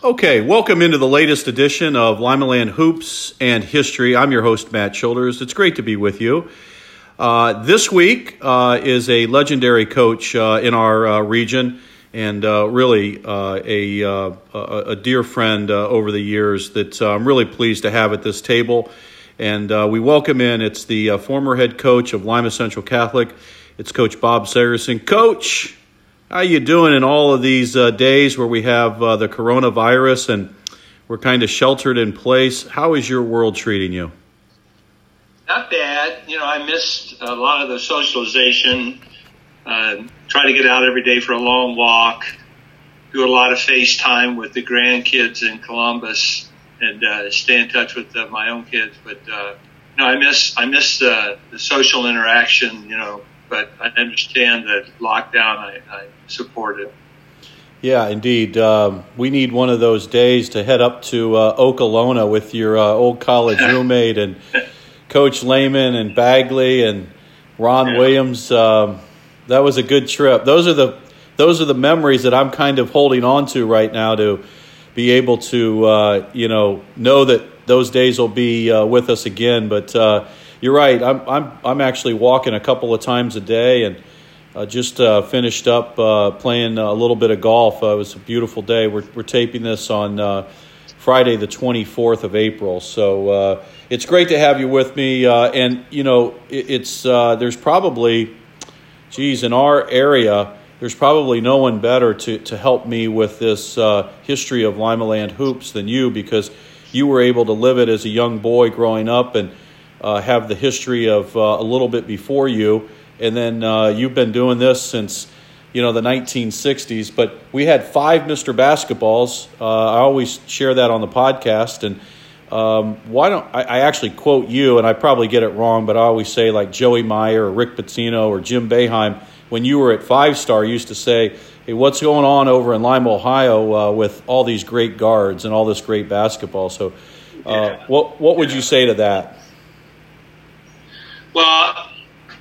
Okay, welcome into the latest edition of Limaland Hoops and History. I'm your host, Matt Shoulders. It's great to be with you. Uh, this week uh, is a legendary coach uh, in our uh, region and uh, really uh, a, a, dear friend over the years that I'm really pleased to have at this table. And we welcome in, it's the former head coach of Lima Central Catholic. It's Coach Bob Seggerson. Coach, how you doing in all of these uh, days where we have uh, the coronavirus and we're kind of sheltered in place? How is your world treating you? Not bad. You know, I missed a lot of the socialization. Uh, try to get out every day for a long walk. Do a lot of FaceTime with the grandkids in Columbus, and uh, stay in touch with uh, my own kids. But uh, no, I miss I miss the, the social interaction. You know, but I understand that lockdown. I, I support it. Yeah, indeed. Um, we need one of those days to head up to uh, Okolona with your uh, old college roommate and Coach Lehman and Bagley and Ron yeah. Williams. Um, that was a good trip. Those are the those are the memories that I'm kind of holding on to right now to be able to uh, you know know that those days will be uh, with us again. But uh, you're right. I'm I'm I'm actually walking a couple of times a day and uh, just uh, finished up uh, playing a little bit of golf. Uh, it was a beautiful day. We're, we're taping this on uh, Friday, the 24th of April. So uh, it's great to have you with me. and, you know, it, it's there's probably, geez, in our area, there's probably no one better to, to help me with this history of Limaland hoops than you because you were able to live it as a young boy growing up and have the history of a little bit before you and then uh, you've been doing this since you know the 1960s. But we had five Mr. Basketballs. Uh, I always share that on the podcast, and um, why don't I, I, actually quote you? And I probably get it wrong, but I always say like Joey Meyer or Rick Pitino or Jim Boeheim when you were at Five Star used to say. Hey, what's going on over in Lima, Ohio, uh, with all these great guards and all this great basketball? So, uh, yeah. what what would you say to that? Well,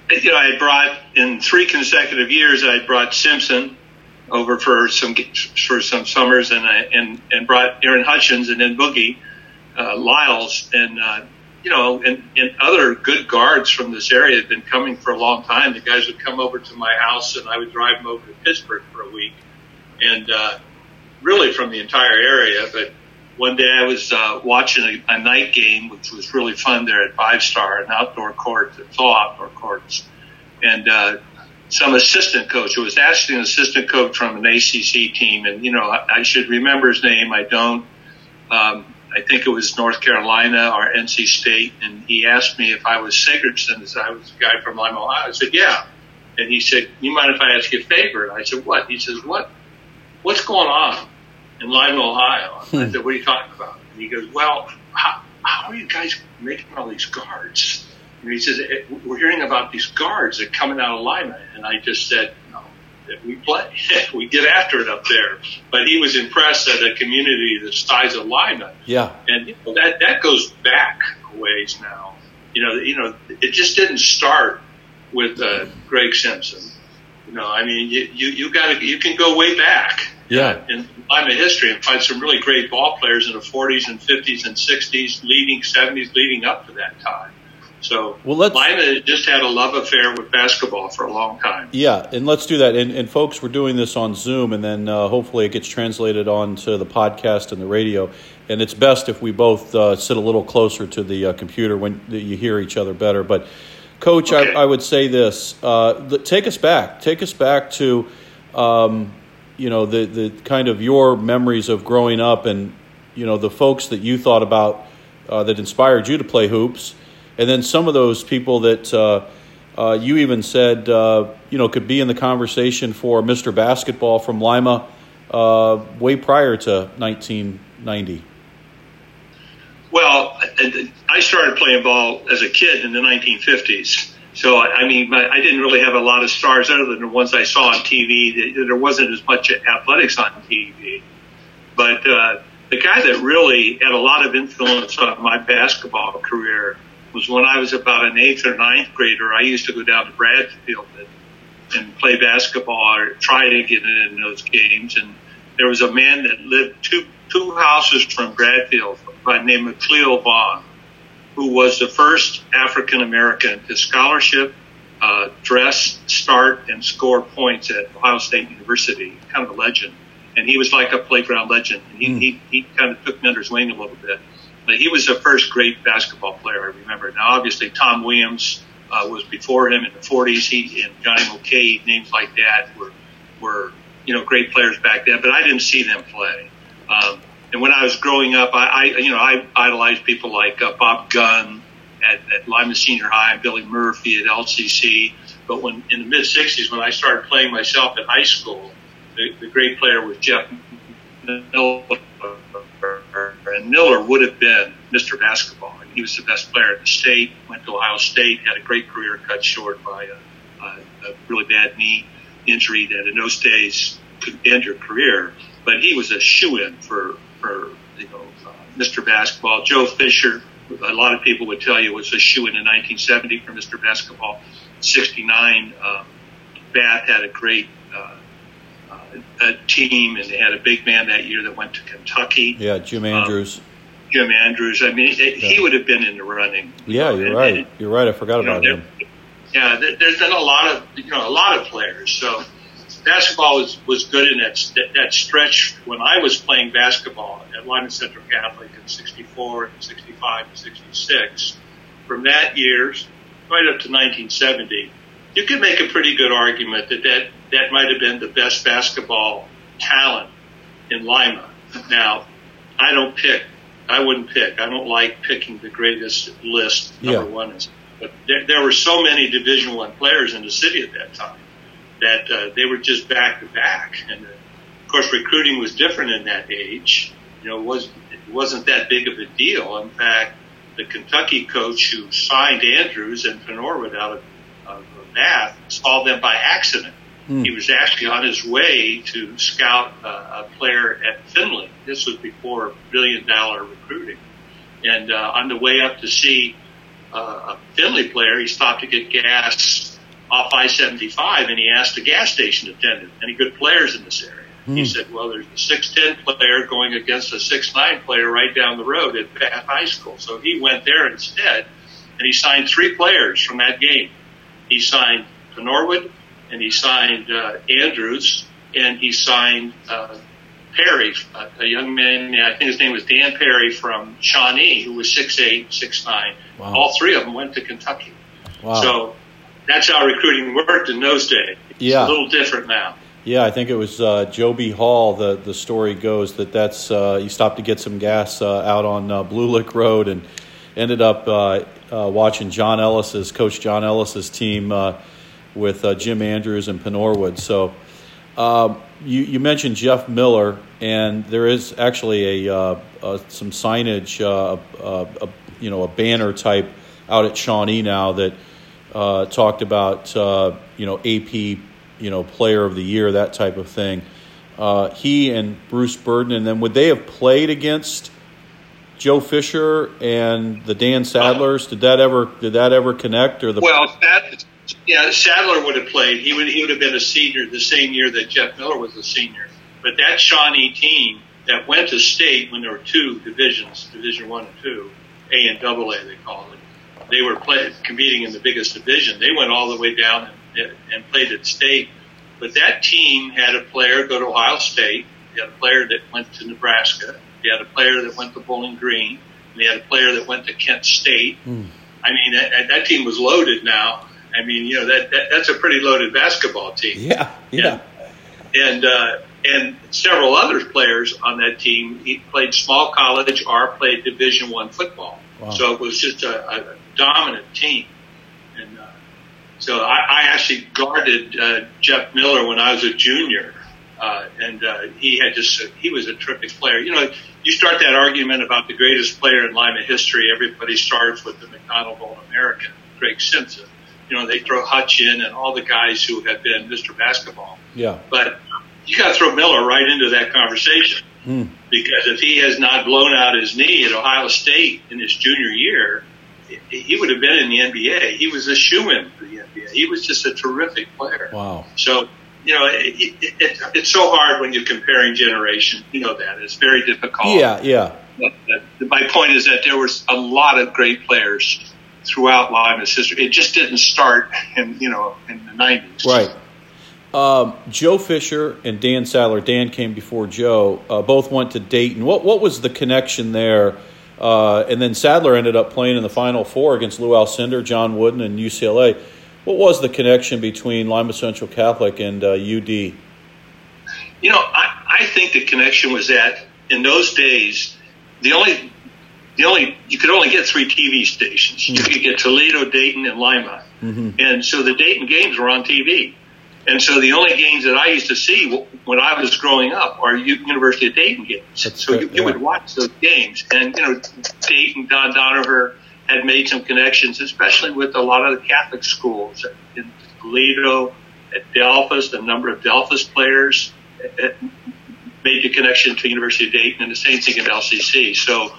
you know, I brought in three consecutive years. I brought Simpson over for some for some summers, and I and and brought Aaron Hutchins and then Boogie uh, Lyles, and uh, you know, and, and other good guards from this area had been coming for a long time. The guys would come over to my house, and I would drive them over to Pittsburgh for a week, and uh, really from the entire area, but one day I was uh, watching a, a night game, which was really fun there at Five Star, an outdoor court, it's all outdoor courts, and uh, some assistant coach who was actually an assistant coach from an ACC team, and you know I, I should remember his name. I don't. Um, I think it was North Carolina or NC State, and he asked me if I was Seggerson, as I was a guy from Lima, Ohio. I said, "Yeah," and he said, "You mind if I ask you a favor?" I said, "What?" He says, "What? What's going on?" In Lima, Ohio. Hmm. I said, what are you talking about? And he goes, well, how, how are you guys making all these guards? And he says, eh, we're hearing about these guards that are coming out of Lima. And I just said, no, we play. we get after it up there. But he was impressed at a community the size of Lima. Yeah. And you know, that, that goes back a ways now. You know, you know, it just didn't start with uh, Greg Simpson. You know, I mean, you, you, you gotta, you can go way back yeah. in Lima history and find some really great ball players in the 40s and 50s and 60s, leading 70s, leading up to that time. So well, let's, Lima just had a love affair with basketball for a long time. Yeah, and let's do that. And, and folks, we're doing this on Zoom, and then uh, hopefully it gets translated onto the podcast and the radio. And it's best if we both uh, sit a little closer to the uh, computer when you hear each other better. But, Coach, okay. I, I, would say this: uh, take us back. Take us back to. Um, you know the the kind of your memories of growing up and you know the folks that you thought about uh, that inspired you to play hoops, and then some of those people that uh, uh, you even said uh, you know could be in the conversation for Mr. Basketball from Lima uh, way prior to 1990. Well, I started playing ball as a kid in the 1950s. So I mean, I didn't really have a lot of stars other than the ones I saw on TV. There wasn't as much athletics on TV, but uh, the guy that really had a lot of influence on my basketball career was when I was about an eighth or ninth grader. I used to go down to Bradfield and, and play basketball or try to get in those games. And there was a man that lived two two houses from Bradfield by the name of Cleo Vaughn, who was the first African American to scholarship, uh, dress, start, and score points at Ohio State University. Kind of a legend, and he was like a playground legend. And he, mm. he he kind of took me under his wing a little bit. But he was the first great basketball player I remember. Now, obviously, Tom Williams uh, was before him in the 40s. He and Johnny McKay, names like that, were were you know great players back then. But I didn't see them play. Um, and when I was growing up, I, I you know I idolized people like uh, Bob Gunn at, at Lima Senior High and Billy Murphy at LCC. But when in the mid 60s, when I started playing myself in high school, the, the great player was Jeff Miller, and Miller would have been Mr. Basketball. He was the best player at the state. Went to Ohio State, had a great career cut short by a, a, a really bad knee injury that in those days could end your career. But he was a shoe in for for you know uh, Mr. Basketball. Joe Fisher, a lot of people would tell you was a shoe in in 1970 for Mr. Basketball. 69, um, Bath had a great uh, uh, a team, and they had a big man that year that went to Kentucky. Yeah, Jim um, Andrews. Um, Jim Andrews. I mean, it, yeah. he would have been in the running. Yeah, you're and, right. And, you're right. I forgot about know, him. Yeah, there, has been a lot of you know a lot of players. So basketball was was good in that that stretch when I was playing basketball at Lima Central Catholic in '64 and '65 and '66. From that years right up to 1970, you could make a pretty good argument that that that might have been the best basketball talent in Lima. Now, I don't pick I wouldn't pick. I don't like picking the greatest list. Number yeah. one is, but there, there were so many Division One players in the city at that time that uh, they were just back to back, and uh, of course recruiting was different in that age. You know, it was it wasn't that big of a deal. In fact, the Kentucky coach who signed Andrews and Norwood out of, of Bath saw them by accident Hmm. He was actually on his way to scout uh, a player at Finley. This was before billion dollar recruiting. And uh, on the way up to see uh, a Finley player, he stopped to get gas off I-75 and he asked the gas station attendant, any good players in this area? Hmm. He said, well, there's a 6'10 player going against a 6'9 player right down the road at Bath High School. So he went there instead and he signed three players from that game. He signed Norwood, and he signed uh, Andrews, and he signed uh, Perry, a, a young man. I think his name was Dan Perry from Shawnee, who was six eight, six nine. Wow. All three of them went to Kentucky. Wow. So that's how recruiting worked in those days. Yeah. A little different now. Yeah, I think it was uh, Joe B. Hall. The the story goes that that's uh, he stopped to get some gas uh, out on uh, Blue Lick Road and ended up uh, uh, watching John Ellis's coach John Ellis's team uh, with uh, Jim Andrews and Panorwood. So um, you, you, mentioned Jeff Miller, and there is actually a, some signage, uh, uh, a, you know, a banner type out at Shawnee now that uh, talked about you know AP, you know, Player of the Year, that type of thing. he and Bruce Burden, and then would they have played against? Joe Fisher and the Dan Sadlers. Did that ever did that ever connect or the Well, that yeah, Sadler would have played. He would he would have been a senior the same year that Jeff Miller was a senior. But that Shawnee team that went to state when there were two divisions, Division One and Two, A and Double A they called it. They were play, competing in the biggest division. They went all the way down and, and played at state. But that team had a player go to Ohio State. They had a player that went to Nebraska. They had a player that went to Bowling Green. And they had a player that went to Kent State. Mm. I mean, that, that team was loaded now I mean, you know that, that that's a pretty loaded basketball team. Yeah, yeah. And and, uh, and several other players on that team he played small college or played Division One football. Wow. So it was just a, a dominant team. And uh, so I, I actually guarded uh, Jeff Miller when I was a junior. Uh, and uh, he had just he was a terrific player. You know, you start that argument about the greatest player in Lima history. Everybody starts with the McDonald All American, Greg Simpson you know, they throw Hutch in and all the guys who have been Mr. Basketball. Yeah. But you got to throw Miller right into that conversation hmm. because if he has not blown out his knee at Ohio State in his junior year, he would have been in the NBA. He was a shoe in for the NBA. He was just a terrific player. Wow. So, you know, it, it, it, it's so hard when you're comparing generations. You know that it's very difficult. Yeah, yeah. But, uh, my point is that there was a lot of great players throughout Lima's history. It just didn't start in you know in the '90s. Right. Um, Joe Fisher and Dan Sadler. Dan came before Joe. Uh, both went to Dayton. What what was the connection there? Uh, and then Sadler ended up playing in the Final Four against Lou Alcindor, John Wooden, and UCLA. What was the connection between Lima Central Catholic and uh, UD? You know, I, I think the connection was that in those days, the only the only you could only get three TV stations. Mm-hmm. You could get Toledo, Dayton, and Lima, mm-hmm. and so the Dayton games were on TV. And so the only games that I used to see when I was growing up are University of Dayton games. That's so you, you would watch those games, and you know Dayton, Don Donoher had made some connections, especially with a lot of the Catholic schools in Toledo, at Delphos. A number of Delphos players eh, eh, made the connection to University of Dayton, and the same thing at LCC. So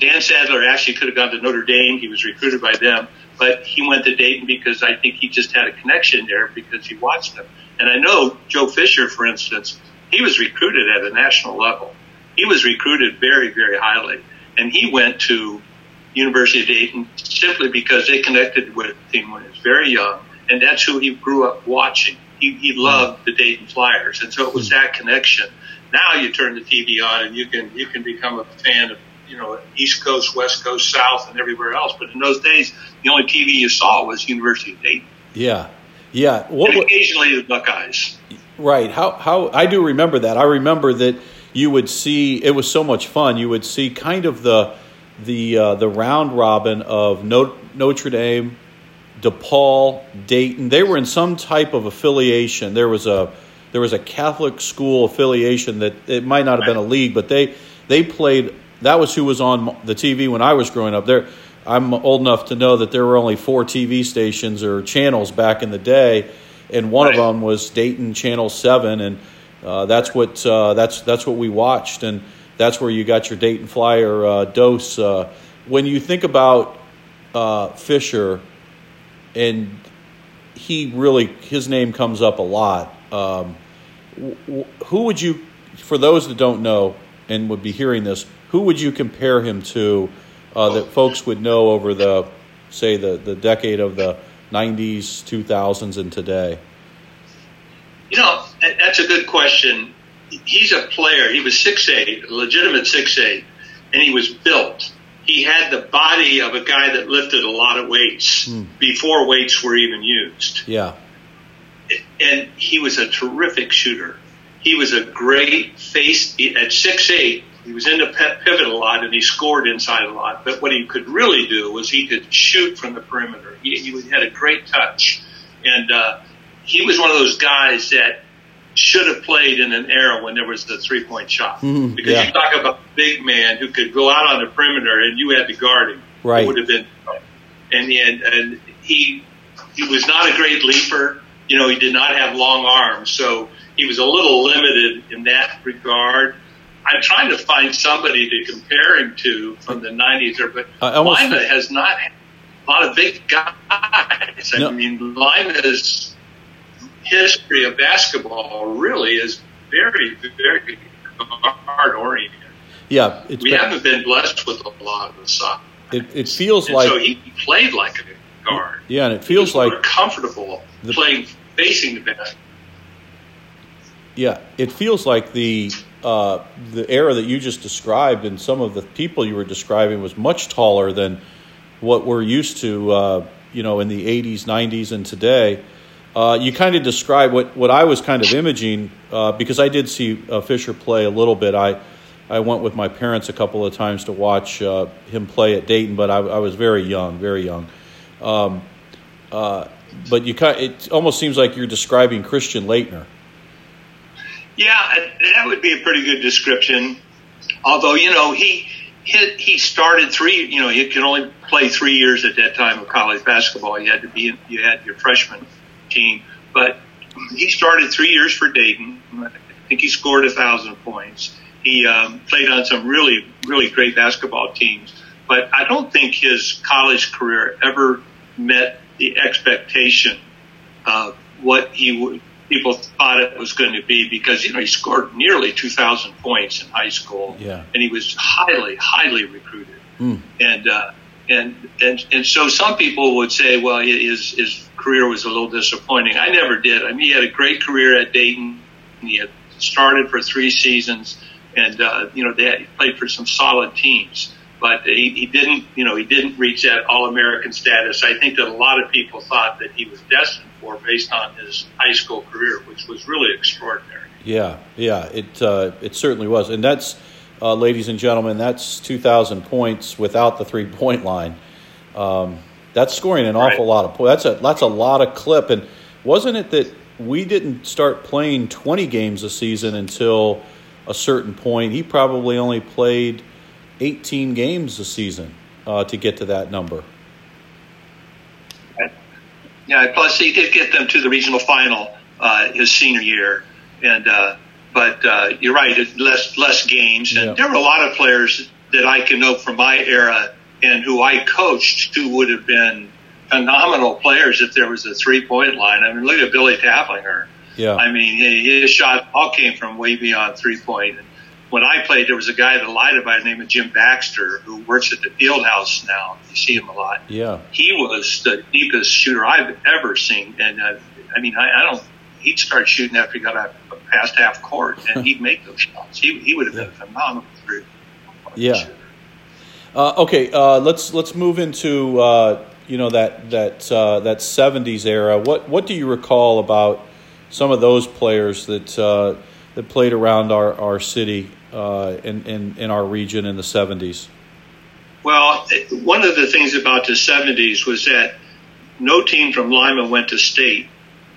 Dan Sadler actually could have gone to Notre Dame. He was recruited by them but he went to Dayton because I think he just had a connection there because he watched them. And I know Joe Fisher, for instance, he was recruited at a national level. He was recruited very, very highly, and he went to University of Dayton simply because they connected with him when he was very young, and that's who he grew up watching. He, he loved the Dayton Flyers, and so it was that connection. Now you turn the TV on, and you can you can become a fan of you know, East Coast, West Coast, South, and everywhere else. But in those days, the only TV you saw was University of Dayton. Yeah, yeah. What, and occasionally the Buckeyes. Right. How how I do remember that. I remember that you would see. It was so much fun. You would see kind of the the uh, the round robin of Notre Dame, DePaul, Dayton. They were in some type of affiliation. There was a there was a Catholic school affiliation that it might not have been a league, but they they played that was who was on the TV when I was growing up. There, I'm old enough to know that there were only four TV stations or channels back in the day, and one right. of them was Dayton Channel Seven, and uh, that's what uh, that's that's what we watched, and that's where you got your Dayton Flyer uh, dose. Uh, when you think about uh, Fisher, and he really his name comes up a lot. Um, who would you, for those that don't know and would be hearing this, who would you compare him to uh, that folks would know over the, say, the, the decade of the 90s, 2000s, and today? You know, that's a good question. He's a player. He was six eight, legitimate six eight, and he was built. He had the body of a guy that lifted a lot of weights mm. before weights were even used. Yeah. And he was a terrific shooter. He was a great face at six eight he was in the pivot a lot and he scored inside a lot. But what he could really do was he could shoot from the perimeter. He, he had a great touch, and uh, he was one of those guys that should have played in an era when there was the three point shot. Mm, because yeah. you talk about a big man who could go out on the perimeter and you had to guard him. Right. It would have been, and, and, and he, he was not a great leaper. You know, he did not have long arms. So he was a little limited in that regard. I'm trying to find somebody to compare him to from the 90s, or but uh, Lima has not a lot of big guys. I no. mean, Lima's history of basketball really is very, very hard oriented. Yeah, we been, haven't been blessed with a lot of the size. It, it feels and like so he played like a guard. Yeah, and it feels like comfortable the, playing facing the basket. Yeah, it feels like the uh, the era that you just described and some of the people you were describing was much taller than what we're used to, uh, you know, in the 80s, 90s, and today. Uh, you kind of described what, what I was kind of imaging uh, because I did see uh, Fisher play a little bit. I I went with my parents a couple of times to watch uh, him play at Dayton, but I, I, was very young, very young. Um, but you it almost seems like you're describing Christian Laettner. Yeah, that would be a pretty good description. Although you know he he, he started three. You know, you can only play three years at that time of college basketball. You had to be you had your freshman team, but he started three years for Dayton. I think he scored a thousand points. He um, played on some really really great basketball teams, but I don't think his college career ever met the expectation of what he would people thought it was going to be because you know he scored nearly 2,000 points in high school, yeah. and he was highly, highly recruited, mm. and uh, and and and so some people would say, well, his his career was a little disappointing. I never did. I mean, he had a great career at Dayton. He had started for three seasons, and uh, you know they had, he played for some solid teams but he, he didn't, you know, he didn't reach that All-American status. I think that a lot of people thought that he was destined for based on his high school career, which was really extraordinary. Yeah, yeah, it uh, it certainly was, and that's, uh, ladies and gentlemen, that's two thousand points without the three point line. Um, that's scoring an awful right. lot of points. That's a that's a lot of clip, and wasn't it that we didn't start playing twenty games a season until a certain point? He probably only played 18 games a season uh, to get to that number. Yeah, plus he did get them to the regional final uh, his senior year, and uh, but uh, you're right, less less games, and yeah. there were a lot of players that I can know from my era and who I coached who would have been phenomenal players if there was a three point line. I mean, look at Billy Taplinger. Yeah. I mean, his shot all came from way beyond three point. And when I played, there was a guy that lied by the name of Jim Baxter who works at the field house now. You see him a lot. Yeah. He was the deepest shooter I've ever seen. And uh, I mean, I, I don't, he'd start shooting after he got out past half court and he'd make those shots. He, he would have been phenomenal. Yeah. Uh, okay, uh, let's let's move into uh, you know that that uh, that '70s era. What what do you recall about some of those players that uh, that played around our, our city uh, in, in, in our region in the 70s? Well, one of the things about the 70s was that no team from Lima went to state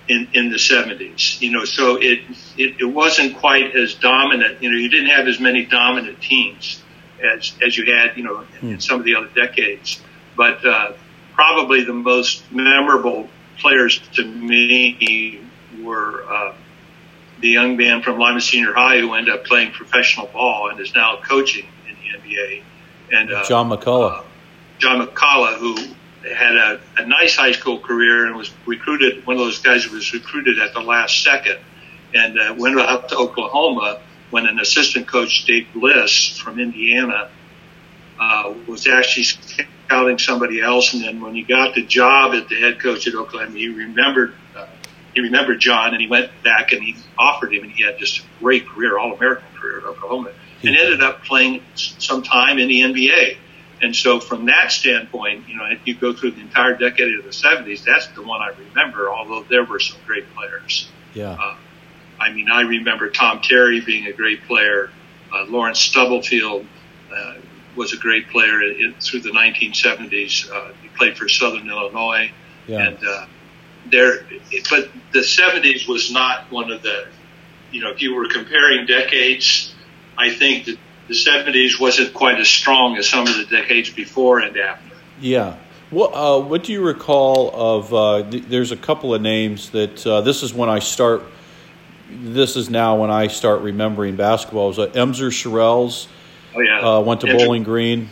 in, in the 70s. You know, so it, it, it wasn't quite as dominant. You know, you didn't have as many dominant teams as, as you had, you know, in, in hmm. some of the other decades. But uh, probably the most memorable players to me were uh, the young man from Lima Senior High who ended up playing professional ball and is now coaching in the NBA. And uh, John McCullough. Uh, John McCullough, who had a, a nice high school career and was recruited, one of those guys who was recruited at the last second and uh, went up to Oklahoma when an assistant coach, Dave Bliss from Indiana, uh, was actually scouting somebody else. And then when he got the job at the head coach at Oklahoma, he remembered uh, he remembered John and he went back and he offered him and he had just a great career, all American career at Oklahoma and ended up playing some time in the NBA. And so from that standpoint, you know, if you go through the entire decade of the 70s, that's the one I remember, although there were some great players. Yeah. Uh, I mean, I remember Tom Terry being a great player. Uh, Lawrence Stubblefield uh, was a great player in, through the 1970s. Uh, he played for Southern Illinois. Yeah. And, uh, there, but the 70s was not one of the, you know, if you were comparing decades, I think that the 70s wasn't quite as strong as some of the decades before and after. Yeah. What, uh, what do you recall of? Uh, th- there's a couple of names that uh, this is when I start. This is now when I start remembering basketball. It was uh, Emser Shirelles. Oh yeah. Uh, went to Emser, Bowling Green.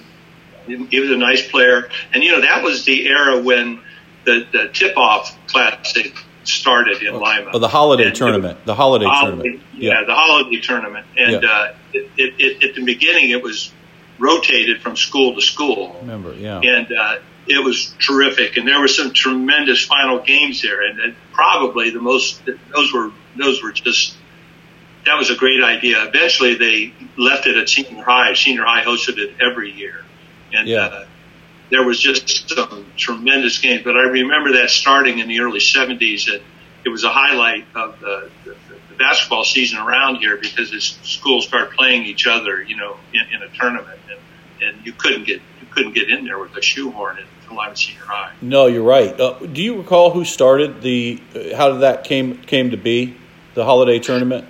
He was a nice player, and you know that was the era when the, the tip off classic started in oh, Lima. Oh, the holiday and tournament. Was, the holiday, holiday tournament. Yeah, yeah, the holiday tournament. And yeah. uh, it, it, it, at the beginning, it was rotated from school to school. remember, yeah. And uh, it was terrific. And there were some tremendous final games there. And, and probably the most, those were, those were just, that was a great idea. Eventually, they left it at senior high. Senior high hosted it every year. And yeah. uh, there was just some tremendous games. But I remember that starting in the early 70s, and it was a highlight of the, the, the basketball season around here because as schools start playing each other, you know, in, in a tournament, and, and you couldn't get you couldn't get in there with a shoehorn at Lima Senior High. No, you're right. Uh, do you recall who started the? Uh, how did that came came to be? The holiday tournament.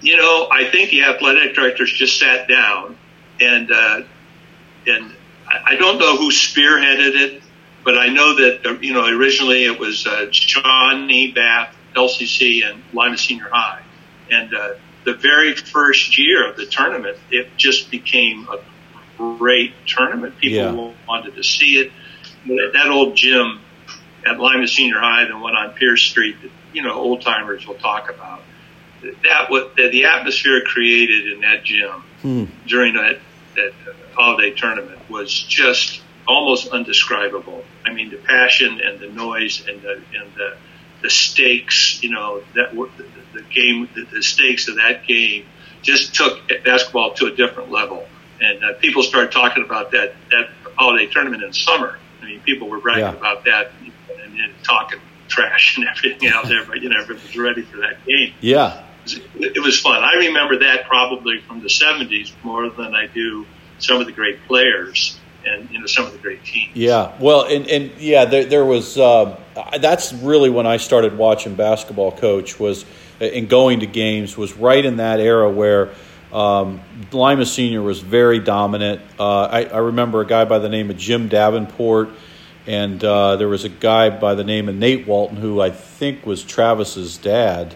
You know, I think the athletic directors just sat down and uh, and I don't know who spearheaded it, but I know that uh, you know originally it was uh, Johnny Bath, LCC, and Lima Senior High, and uh, the very first year of the tournament, it just became a great tournament. People yeah. wanted to see it. That old gym at Lima Senior High than one on Pierce Street that, you know, old timers will talk about. That what the, the atmosphere created in that gym hmm. during that, that holiday tournament was just almost undescribable. I mean, the passion and the noise and the, and the, the stakes, you know, that were the, the game, the, the stakes of that game just took basketball to a different level. And uh, people started talking about that, that holiday tournament in summer. I mean, people were bragging yeah. about that and, and talking trash and everything else. Everybody, you know, everybody was ready for that game. Yeah. It, it was fun. I remember that probably from the 70s more than I do some of the great players and you know some of the great teams. Yeah, well, and and yeah, there, there was uh, that's really when I started watching basketball. Coach was and going to games was right in that era where um, Lima Senior was very dominant. Uh, I, I, remember a guy by the name of Jim Davenport, and uh, there was a guy by the name of Nate Walton, who I think was Travis's dad.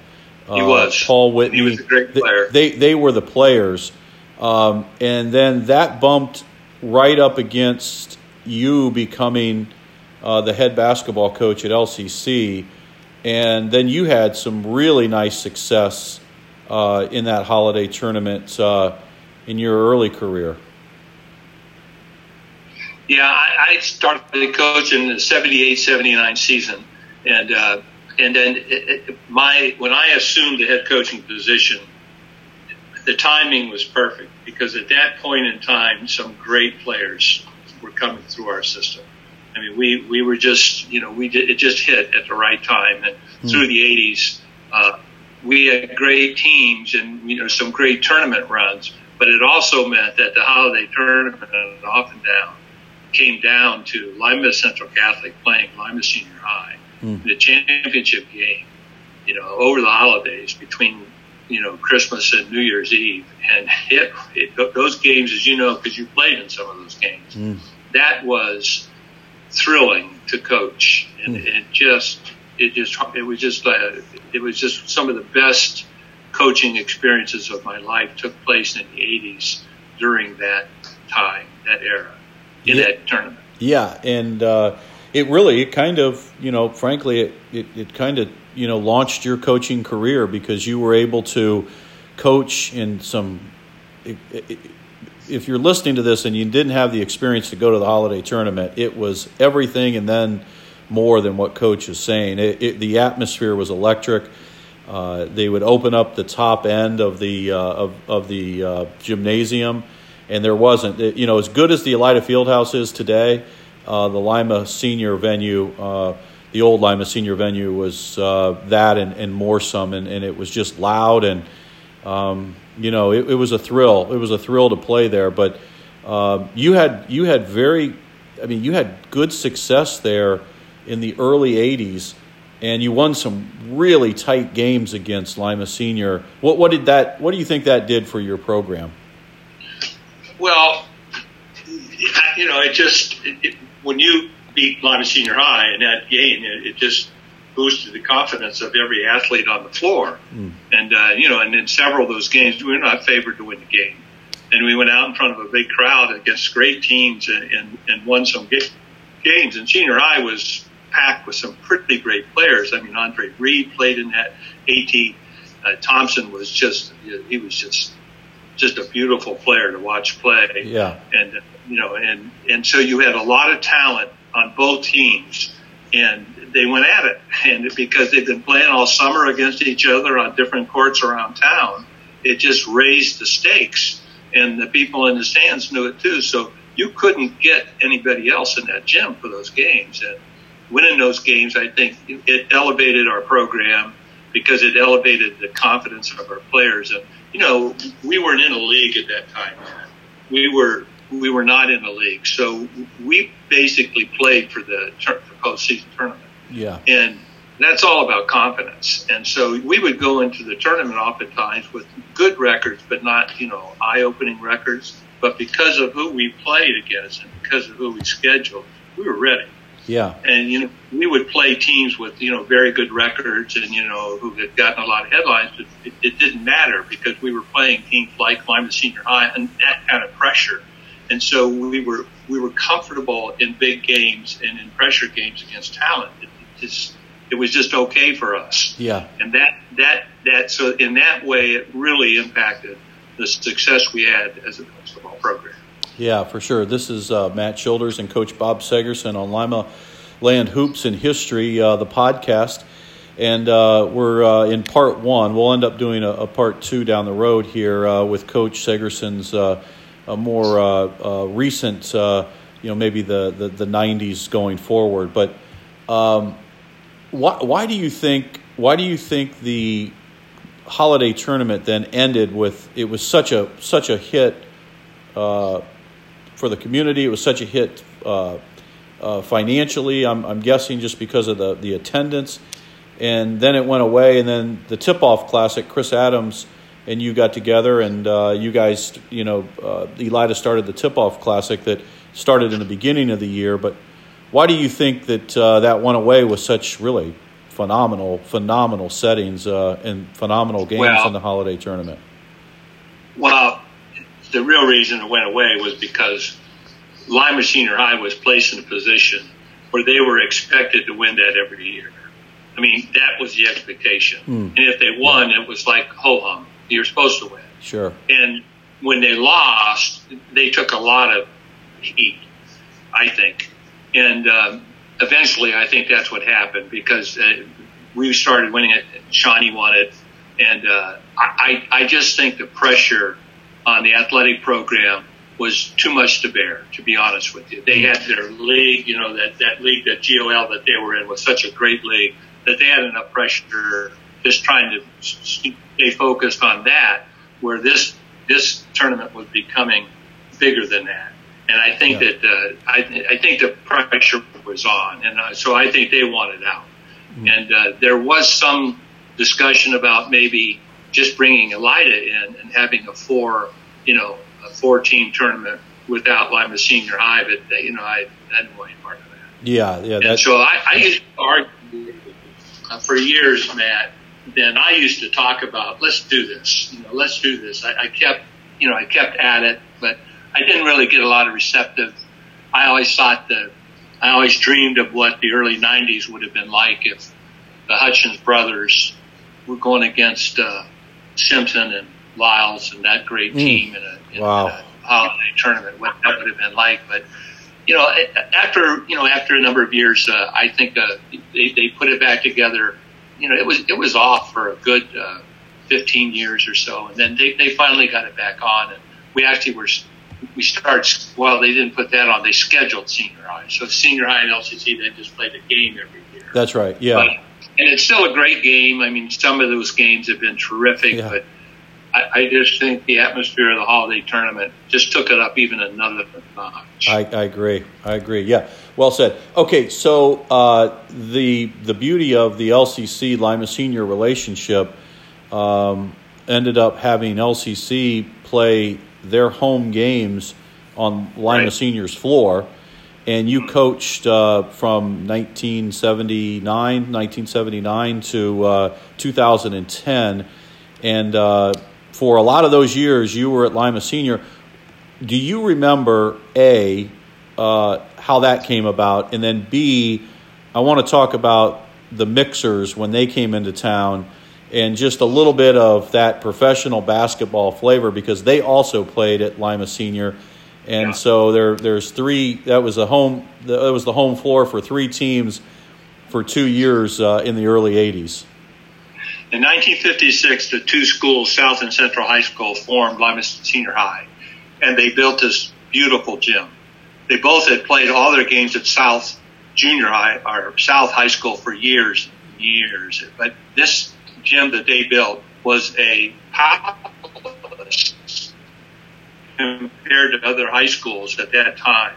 Uh, he was Paul Whitney. He was a great player. They they, they were the players, um, and then that bumped right up against you becoming uh, the head basketball coach at LCC, and then you had some really nice success uh, in that holiday tournament uh, in your early career? Yeah, I, I started coaching in the 78 79 season. And, uh, and then it, it, my when I assumed the head coaching position, the timing was perfect because at that point in time, some great players were coming through our system. I mean, we, we were just, you know, we did, it just hit at the right time. And mm. through the 80s, uh, we had great teams and you know some great tournament runs, but it also meant that the holiday tournament off and down came down to Lima Central Catholic playing Lima Senior High, mm. the championship game, you know, over the holidays between you know Christmas and New Year's Eve, and it, it those games, as you know, because you played in some of those games, mm. that was thrilling to coach, and mm. it just it just it was just uh, it was just some of the best coaching experiences of my life took place in the 80s during that time, that era, in yeah. that tournament. Yeah, and uh, it really, it kind of, you know, frankly, it, it, it kind of, you know, launched your coaching career because you were able to coach in some. If you're listening to this and you didn't have the experience to go to the holiday tournament, it was everything and then more than what coach is saying. It, it, the atmosphere was electric. Uh, they would open up the top end of the uh, of, of the uh, gymnasium, and there wasn't. You know, as good as the Elida Fieldhouse is today, uh, the Lima Senior venue, uh, the old Lima Senior venue, was uh, that and, and more some, and, and it was just loud and um, you know it, it, was a thrill. It was a thrill to play there. But you had you had very, I mean, you had good success there in the early 80s and you won some really tight games against Lima Senior. What, what did that? What do you think that did for your program? Well, you know, it just it, when you beat Lima Senior High in that game, it, it, just boosted the confidence of every athlete on the floor. Mm. And uh, you know, and in several of those games, we were not favored to win the game, and we went out in front of a big crowd against great teams and, and, and won some games. And senior high was packed with some pretty great players. I mean, Andre Reed played in that. A.T. Uh, Thompson was just he was just just a beautiful player to watch play. Yeah. And you know, and and so you had a lot of talent on both teams, and they went at it. And because they've been playing all summer against each other on different courts around town, it just raised the stakes. And the people in the stands knew it too. So you couldn't get anybody else in that gym for those games. And winning those games, I think it elevated our program because it elevated the confidence of our players. And you know, we weren't in a league at that time. We were we were not in the league, so we basically played for the for postseason tournament. Yeah, and that's all about confidence. And so we would go into the tournament oftentimes with good records, but not you know eye-opening records. But because of who we played against and because of who we scheduled, we were ready. Yeah. And, you know, we would play teams with, you know, very good records and, you know, who had gotten a lot of headlines, but it, it didn't matter because we were playing teams like Lima Senior High and that kind of pressure. And so we were, we were comfortable in big games and in pressure games against talent. It, it's it was just okay for us. Yeah. And that that that so in that way it really impacted the success we had as a basketball program. Yeah, for sure. This is uh, Matt Childers and Coach Bob Seggerson on Lima Land Hoops and History, uh, the podcast. And uh, we're uh, in part one. We'll end up doing a, a, part two down the road here uh, with Coach Seggerson's uh, a more recent, you know, maybe the, the, the, 90s going forward. But um, why, why do you think why do you think the holiday tournament then ended with it was such a such a hit uh, for the community. It was such a hit uh, uh, financially. I'm, I'm, guessing just because of the the attendance, and then it went away. And then the tip off classic, Chris Adams and you got together, and uh, you guys, you know, uh, Elida started the tip off classic that started in the beginning of the year. But why do you think that uh, that went away with such really phenomenal, phenomenal settings uh, and phenomenal games well, in the holiday tournament? Well, the real reason it went away was because Lima Senior High was placed in a position where they were expected to win that every year. I mean, that was the expectation. Mm. And if they won, it was like ho hum. You're supposed to win. Sure. And when they lost, they took a lot of heat, I think. And um, eventually, I think that's what happened because uh, we started winning it. Shawnee won it, and uh, I, I just think the pressure on the athletic program was too much to bear. To be honest with you, they had their league, you know, that that league, that GOL that they were in was such a great league that they had enough pressure just trying to stay focused on that. Where this this tournament was becoming bigger than that. And I think yeah. that uh, I, I think the pressure was on, and uh, so I think they wanted out. Mm-hmm. And uh, there was some discussion about maybe just bringing Elida in and having a four, you know, a four team tournament without Lima Senior High, but uh, you know, I, I didn't want any part of that. Yeah, yeah. And so I, I used to argue for years, Matt. Then I used to talk about let's do this, you know, let's do this. I, I kept, you know, I kept at it, but I didn't really get a lot of receptive. I always thought that I always dreamed of what the early '90s would have been like if the Hutchins brothers were going against uh, Simpson and Lyles and that great hmm. team mm. in, a, in, wow. a, holiday tournament. What that would have been like, but you know, after you know, after a number of years, uh, I think uh, they they put it back together. You know, it was it was off for a good uh, 15 years or so, and then they they finally got it back on, and we actually were we started, well, they didn't put that on. They scheduled senior high. So senior high and LCC, they just played a game every year. That's right. Yeah. But, and it's still a great game. I mean, some of those games have been terrific, yeah. but I, I, just think the atmosphere of the holiday tournament just took it up even another notch. I, I agree. I agree. Yeah. Well said. Okay, so uh, the the beauty of the LCC Lima Senior relationship um, ended up having LCC play their home games on Lima right. Senior's floor. And you coached uh, from 1979, 1979 to uh, 2010. And uh, for a lot of those years, you were at Lima Senior. Do you remember, A, uh, how that came about? And then, B, I want to talk about the mixers when they came into town and just a little bit of that professional basketball flavor because they also played at Lima Senior, and yeah. so there there's three. That was a home. That was the home floor for three teams for two years uh, in the early '80s. In 1956, the two schools, South and Central High School, formed Lima Senior High, and they built this beautiful gym. They both had played all their games at South Junior High or South High School for years and years, but this gym that they built was a compared to other high schools at that time.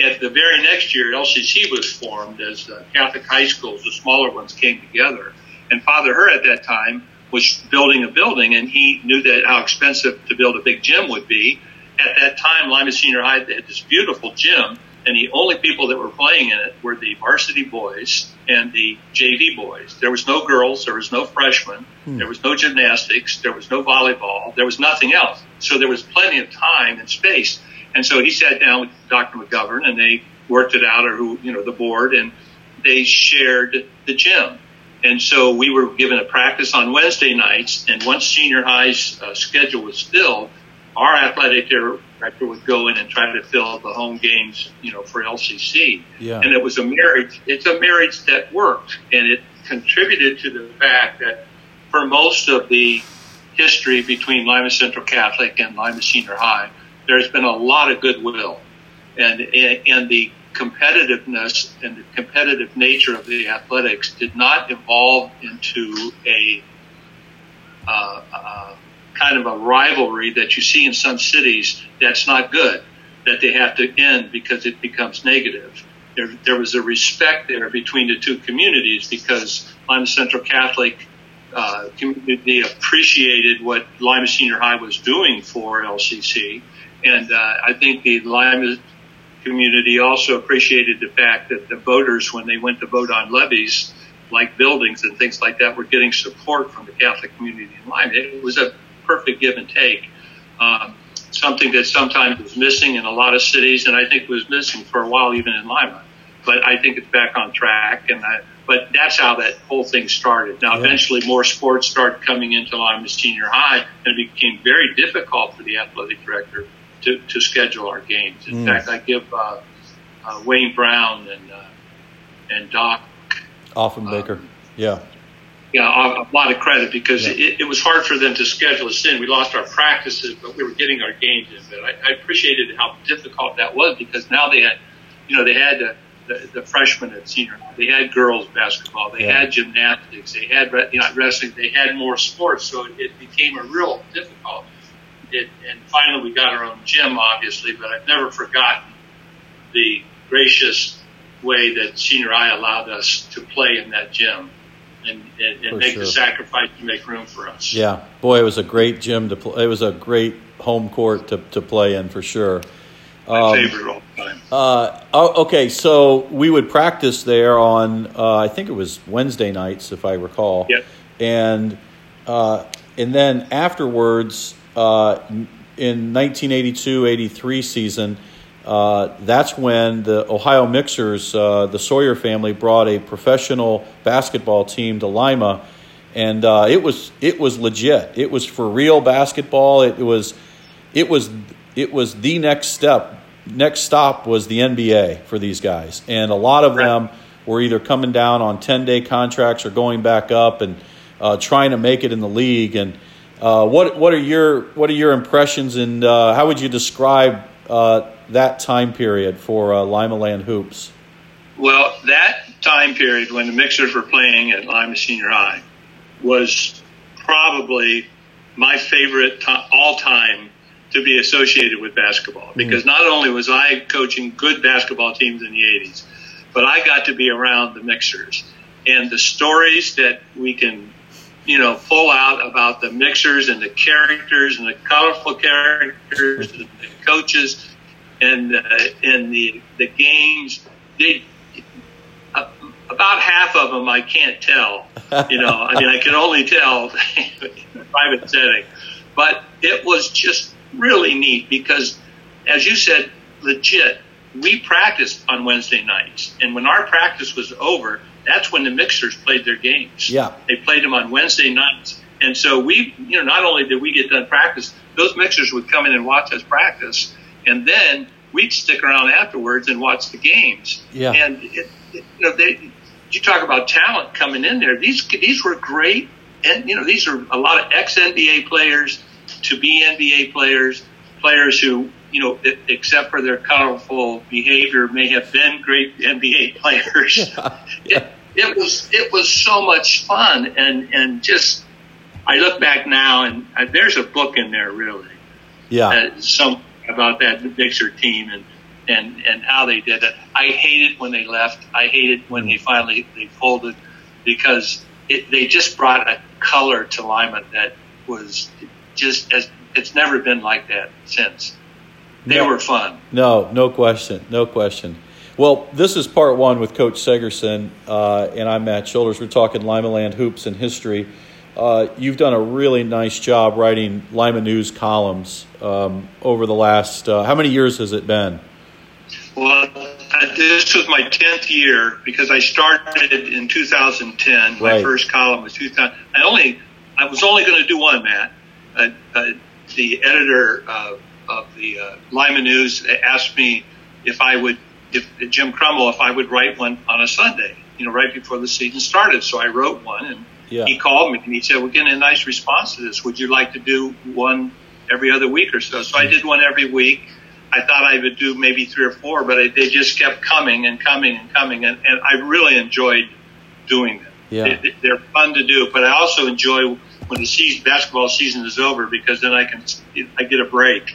At the very next year, LCC was formed as uh, Catholic high schools. The smaller ones came together, and Father Her at that time was building a building, and he knew that how expensive to build a big gym would be. At that time, Lima Senior High had this beautiful gym and the only people that were playing in it were the varsity boys and the JV boys. There was no girls, there was no freshmen, hmm. there was no gymnastics, there was no volleyball, there was nothing else. So there was plenty of time and space. And so he sat down with Dr. McGovern and they worked it out, or who, you know, the board, and they shared the gym. And so we were given a practice on Wednesday nights, and once senior high's uh, schedule was filled, our athletic director would go in and try to fill the home games, you know, for LCC. Yeah. And it was a marriage. It's a marriage that worked, and it contributed to the fact that for most of the history between Lima Central Catholic and Lima Senior High, there's been a lot of goodwill, and and the competitiveness and the competitive nature of the athletics did not evolve into a uh, uh, kind of a rivalry that you see in some cities that's not good, that they have to end because it becomes negative. There, there was a respect there between the two communities because Lima Central Catholic uh, community appreciated what Lima Senior High was doing for LCC. And uh, I think the Lima community also appreciated the fact that the voters, when they went to vote on levies, like buildings and things like that, were getting support from the Catholic community in Lima. It was a perfect give and take. Um, something that sometimes was missing in a lot of cities, and I think was missing for a while even in Lima. But I think it's back on track, and I, but that's how that whole thing started. Now, yeah. eventually, more sports started coming into Lima Senior High, and it became very difficult for the athletic director to, to schedule our games. In mm. fact, I give uh, uh, Wayne Brown and uh, and Doc Offenbaker, um, yeah, yeah, a, lot of credit because yeah. it, it, was hard for them to schedule us in. We lost our practices, but we were getting our games in. But I, I appreciated how difficult that was because now they had, you know, they had the, the, the freshmen at senior, they had girls basketball, they yeah. had gymnastics, they had you know wrestling, they had more sports, so it, it became a real difficult it, and finally we got our own gym, obviously, but I've never forgotten the gracious way that senior high allowed us to play in that gym and, and, and make sure. the sacrifice to make room for us. Yeah, boy, it was a great gym to play. It was a great home court to, to play in for sure. My um, favorite all time. Uh, oh, okay, so we would practice there on uh, I think it was Wednesday nights, if I recall. Yep. And uh, and then afterwards, uh, in 1982-83 season, uh, that's when the Ohio Mixers, uh, the Sawyer family, brought a professional basketball team to Lima, and uh, it was it was legit. It was for real basketball. It, it was it was it was the next step. Next stop was the NBA for these guys, and a lot of them were either coming down on ten day contracts or going back up and uh, trying to make it in the league and uh, what what are your what are your impressions and how would you describe that time period for uh, Lima Land hoops? Well, that time period when the Mixers were playing at Lima Senior High was probably my favorite to- all time to be associated with basketball mm-hmm. because mm. not only was I coaching good basketball teams in the 80s, but I got to be around the Mixers and the stories that we can you know, full out about the mixers and the characters and the colorful characters and the coaches and uh, and the the games. They uh, about half of them I can't tell. You know, I mean, I can only tell in a private setting, but it was just really neat because, as you said, legit. We practiced on Wednesday nights, and when our practice was over, that's when the mixers played their games. Yeah. They played them on Wednesday nights. And so we, you know, not only did we get done practice, those mixers would come in and watch us practice. And then we'd stick around afterwards and watch the games. Yeah. And, it, it, you know, they, you talk about talent coming in there. These, these were great. And, you know, these are a lot of ex NBA players to be NBA players, players who you know, except for their colorful behavior, may have been great NBA players. Yeah, yeah. It, it was it was so much fun, and and just I look back now, and uh, there's a book in there really. Yeah. Uh, some about that Mixer team and and and how they did it. I hated when they left. I hated when they finally they folded because it, they just brought a color to Lima that was just as it's never been like that since. They no, were fun. No, no question, no question. Well, this is part one with Coach Seggerson, uh, and I'm Matt Childers. We're talking Lima Land hoops and history. Uh, you've done a really nice job writing Lima News columns um, over the last. Uh, how many years has it been? Well, this was my 10th year because I started in 2010. My Right. first column was 2000. I only, I was only going to do one, Matt. Uh, uh, the editor uh, of the uh, Lima News asked me if I would, if Jim Krumel, if I would write one on a Sunday, you know, right before the season started. So I wrote one and Yeah. he called me and he said, we're getting a nice response to this. Would you like to do one every other week or so? So I did one every week. I thought I would do maybe three or four, but I, they just kept coming and coming and coming, and, and I really enjoyed doing them. Yeah. They, they're fun to do, but I also enjoy when the season, basketball season is over because then I can I get a break,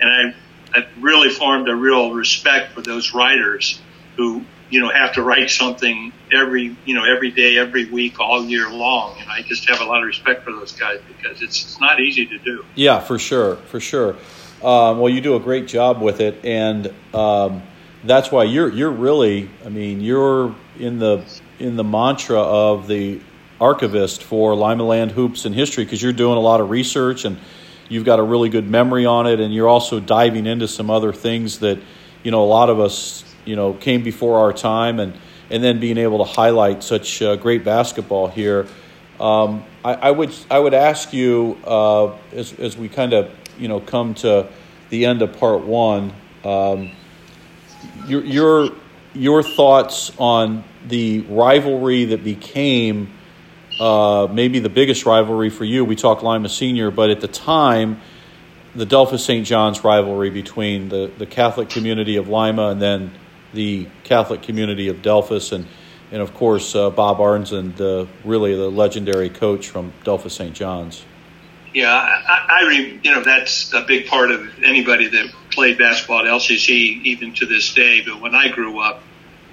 and I I've really formed a real respect for those writers who you know have to write something every you know every day, every week, all year long, and I just have a lot of respect for those guys because it's it's not easy to do. Yeah, for sure, for sure. Um, well, you do a great job with it, and um, that's why you're you're really. I mean, you're in the in the mantra of the archivist for Lima Land hoops and history because you're doing a lot of research and you've got a really good memory on it, and you're also diving into some other things that you know a lot of us you know came before our time, and and then being able to highlight such uh, great basketball here. Um, I, I would I would ask you uh, as as we kind of you know come to the end of part one, um, your your your thoughts on the rivalry that became uh, maybe the biggest rivalry for you. We talked Lima Senior, but at the time, the Delphos St. John's rivalry between the, the Catholic community of Lima and then the Catholic community of Delphos, and and of course uh, Bob Arns and uh, really the legendary coach from Delphos St. John's. Yeah, I, I re, you know that's a big part of anybody that played basketball at LCC even to this day. But when I grew up,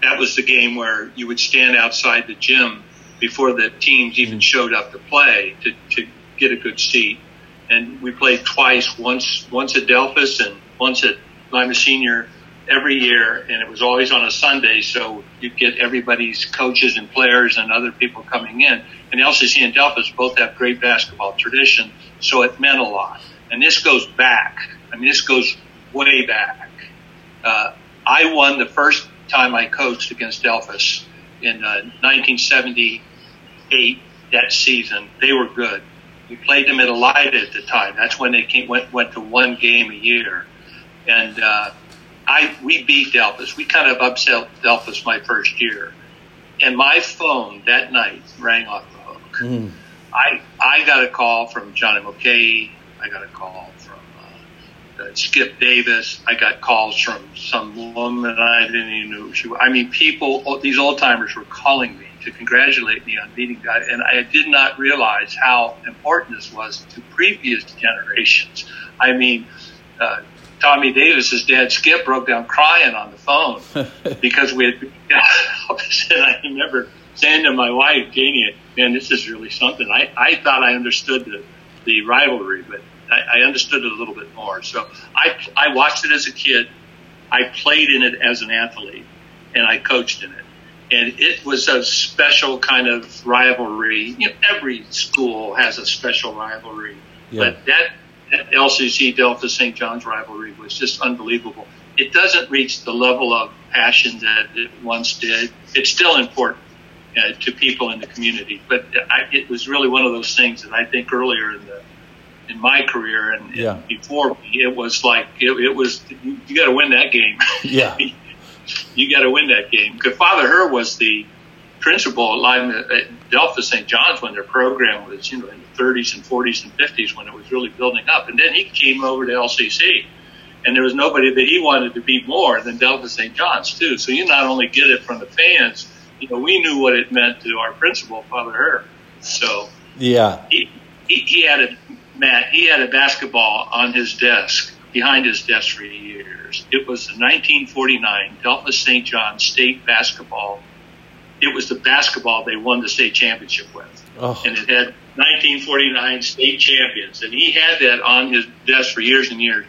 that was the game where you would stand outside the gym before the teams even showed up to play to, to get a good seat. And we played twice, once once at Delphos and once at Lima Senior every year, and it was always on a Sunday, so you get everybody's coaches and players and other people coming in. And LCC and Delphos both have great basketball tradition, so it meant a lot. And this goes back. I mean, this goes way back. Uh, I won the first time I coached against Delphos in uh, 1978. That season, they were good. We played them at Elida at the time. That's when they came went went to one game a year, and uh, I we beat Delphos. We kind of upset Delphos my first year, and my phone that night rang off the hook. Mm. I I got a call from Johnny Mulcahy. I got a call from uh, uh, Skip Davis. I got calls from some woman I didn't even know she was. I mean, people, these old timers were calling me to congratulate me on beating guys, and I did not realize how important this was to previous generations. I mean, uh, Tommy Davis's dad Skip broke down crying on the phone because we had. You know, and I remember saying to my wife, Janie, "Man, this is really something." I I thought I understood the the rivalry, but I, I understood it a little bit more. So I I watched it as a kid. I played in it as an athlete, and I coached in it. And it was a special kind of rivalry. You know, every school has a special rivalry, Yeah. but that LCC Delphos St. John's rivalry was just unbelievable. It doesn't reach the level of passion that it once did. It's still important uh, to people in the community, but I, it was really one of those things that I think earlier in the in my career and, Yeah. and before me, it was like it, it was you, you got to win that game. Yeah. you got to win that game. Because Father Herr was the principal at Lyme Delphos St. John's when their program was, you know, in the 30s and 40s and 50s when it was really building up. And then he came over to LCC, and there was nobody that he wanted to beat more than Delphos St. John's too. So you not only get it from the fans, you know, we knew what it meant to our principal, Father Herr. So Yeah. he, he, he had a Matt. He had a basketball on his desk, behind his desk for years. It was the 1949 Delphos St. John State basketball. It was the basketball they won the state championship with, Oh. and it had 1949 state champions, and he had that on his desk for years and years.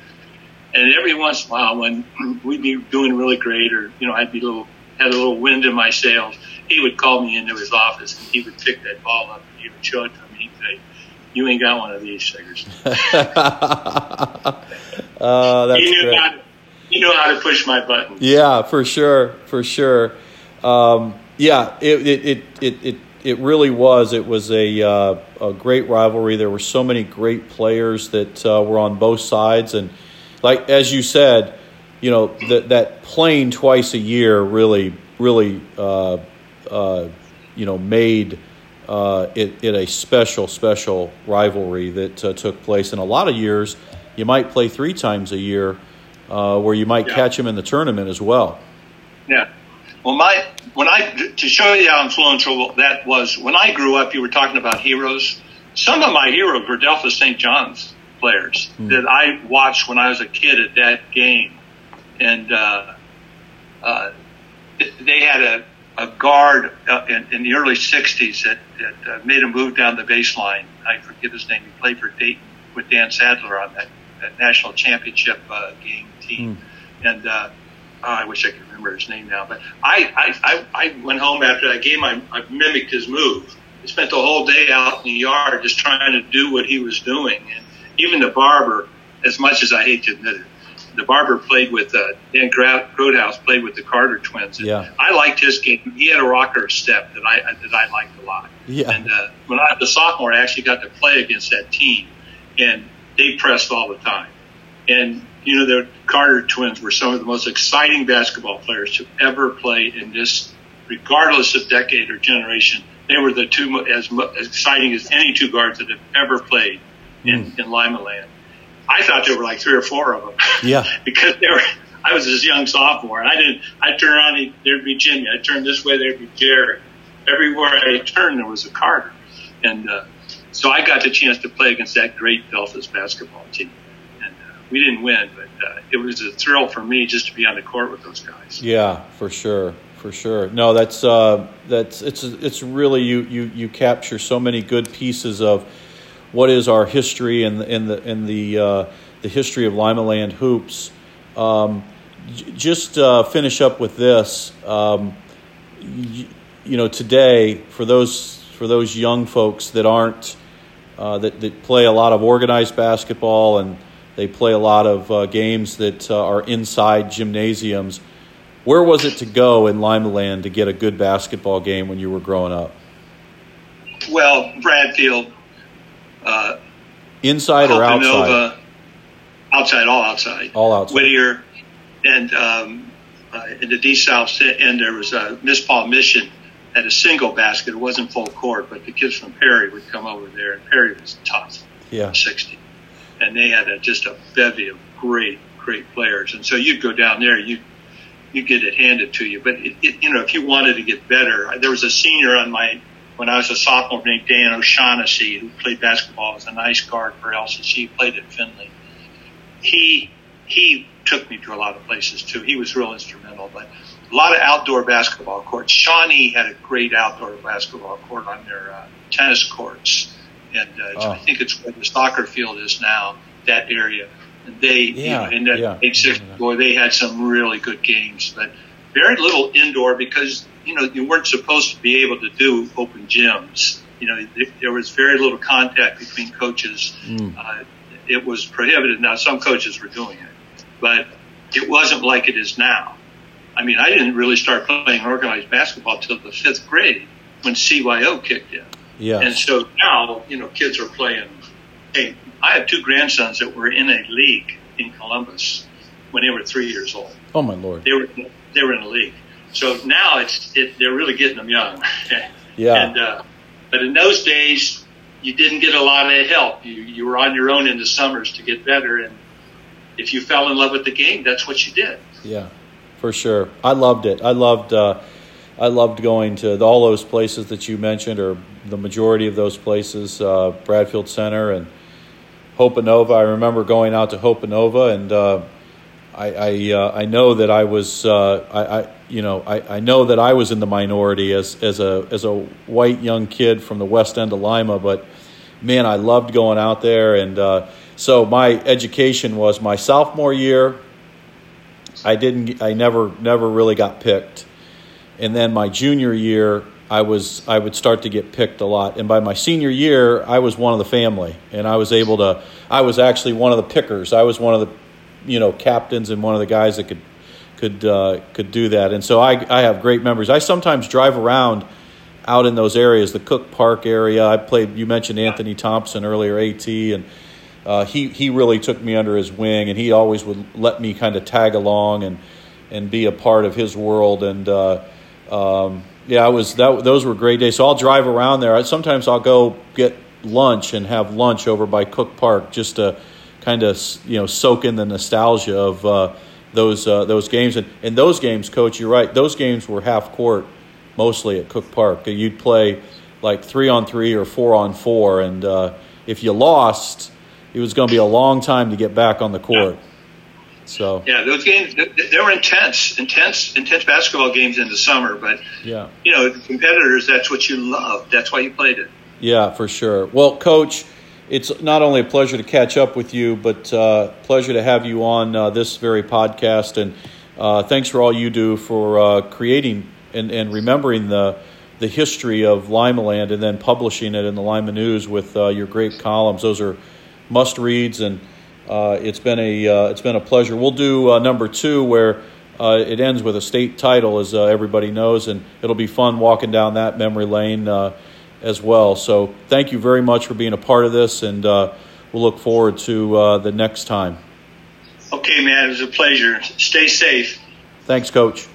And every once in a while, when we'd be doing really great, or you know, I'd be a little had a little wind in my sails, he would call me into his office and he would pick that ball up and he would show it to me. He'd say, "You ain't got one of these figures." uh, that's he knew great. how to, he knew how to push my button. Yeah, for sure, for sure. Um, yeah, it, it, it, it, it, really was. It was a, uh, a great rivalry. There were so many great players that uh, were on both sides. And like, as you said, you know, that, that playing twice a year really, really, uh, uh you know, made uh, it, it, a special, special rivalry that uh, took place. In a lot of years, you might play three times a year where you might yeah. catch them in the tournament as well. Yeah. Well, my when I to show you how influential that was. When I grew up, you were talking about heroes. Some of my heroes were Delphos St. John's players mm. that I watched when I was a kid at that game, and uh, uh, they had a, a guard uh, in, in the early '60s that, that uh, made a move down the baseline. I forget his name. He played for Dayton with Dan Sadler on that, that national championship uh, game team, mm. and. Oh, I wish I could remember his name now, but I, I, I, I went home after that game. I, I mimicked his move. I spent the whole day out in the yard just trying to do what he was doing. And even the barber, as much as I hate to admit it, the barber played with uh, Dan Groothuis played with the Carter twins. And yeah. I liked his game. He had a rocker step that I that I liked a lot. Yeah. And uh, when I was a sophomore, I actually got to play against that team, and they pressed all the time. And you know, the Carter twins were some of the most exciting basketball players to ever play in this, regardless of decade or generation. They were the two as, as exciting as any two guards that have ever played in, mm. in Lima land. I thought there were like three or four of them. Yeah. because they were, I was this young sophomore and I didn't, I'd turn around, there'd be Jimmy. I'd turn this way, there'd be Jerry. Everywhere I turned, there was a Carter. And, uh, so I got the chance to play against that great Delphos basketball team we didn't win, but uh, it was a thrill for me just to be on the court with those guys. Yeah, for sure, for sure. No, that's uh, that's it's it's really you you you capture so many good pieces of what is our history and in the in the uh, the history of Lima Land hoops. Um, j- just uh, finish up with this. Um, y- you know, today for those for those young folks that aren't uh, that that play a lot of organized basketball and they play a lot of uh, games that uh, are inside gymnasiums. Where was it to go in Lima Land to get a good basketball game when you were growing up? Well, Bradfield. Uh, inside or outside? outside, all outside. All outside. Whittier, and um, uh, in the D South end there was a Miss Paul Mission had a single basket. It wasn't full court, but the kids from Perry would come over there, and Perry was tough. Yeah, sixty and they had a, just a bevy of great, great players. And so you'd go down there, you you get it handed to you. But it, it, you know, if you wanted to get better, there was a senior on my when I was a sophomore named Dan O'Shaughnessy who played basketball as a nice guard for LCC. He played at Findlay. He he took me to a lot of places too. He was real instrumental, but a lot of outdoor basketball courts. Shawnee had a great outdoor basketball court on their uh, tennis courts and uh, oh. I think it's where the soccer field is now. That area, and they yeah, you know, in that yeah. six boy, they had some really good games, but very little indoor because you know you weren't supposed to be able to do open gyms. You know, there was very little contact between coaches. Mm. Uh, it was prohibited. Now some coaches were doing it, but it wasn't like it is now. I mean, I didn't really start playing organized basketball till the fifth grade when CYO kicked in. Yeah. And so now, you know, kids are playing. Hey, I have two grandsons that were in a league in Columbus when they were three years old. Oh my lord! They were they were in a league. So now it's it, they're really getting them young. yeah. And uh, but in those days, you didn't get a lot of help. You you were on your own in the summers to get better, and if you fell in love with the game, that's what you did. Yeah, for sure. I loved it. I loved. Uh, I loved going to all those places that you mentioned, or the majority of those places, uh, Bradfield Center and Hoponova. I remember going out to Hoponova, and uh, I I, uh, I, know that I was uh, I, I, you know I, I know that I was in the minority as as a as a white young kid from the west end of Lima, but man, I loved going out there, and uh, so my education was my sophomore year. I didn't I never never really got picked and then my junior year I was I would start to get picked a lot, and by my senior year I was one of the family, and I was able to I was actually one of the pickers. I was one of the you know captains and one of the guys that could could uh, could do that. And so I I have great memories. I sometimes drive around out in those areas, the Cook Park area. I played. You mentioned Anthony Thompson earlier, AT, and uh, he he really took me under his wing, and he always would let me kind of tag along and and be a part of his world. And uh, um, yeah, I was that. Those were great days. So I'll drive around there. Sometimes I'll go get lunch and have lunch over by Cook Park just to kind of you know soak in the nostalgia of uh, those uh, those games. And in those games, coach, you're right. Those games were half court mostly at Cook Park. You'd play like three on three or four on four, and uh, if you lost, it was going to be a long time to get back on the court. So yeah, those games they were intense, intense, intense basketball games in the summer. But yeah, you know, competitors, that's what you love. That's why you played it. Yeah, for sure. Well, coach, it's not only a pleasure to catch up with you, but uh, pleasure to have you on uh, this very podcast. And uh, thanks for all you do for uh, creating and, and remembering the the history of Limaland and then publishing it in the Lima News with uh, your great columns. Those are must reads, and uh, it's been a uh, it's been a pleasure. We'll do uh, number two where uh, it ends with a state title, as uh, everybody knows, and it'll be fun walking down that memory lane as well. So thank you very much for being a part of this, and we'll look forward to the next time. Okay, man, it was a pleasure. Stay safe. Thanks, Coach.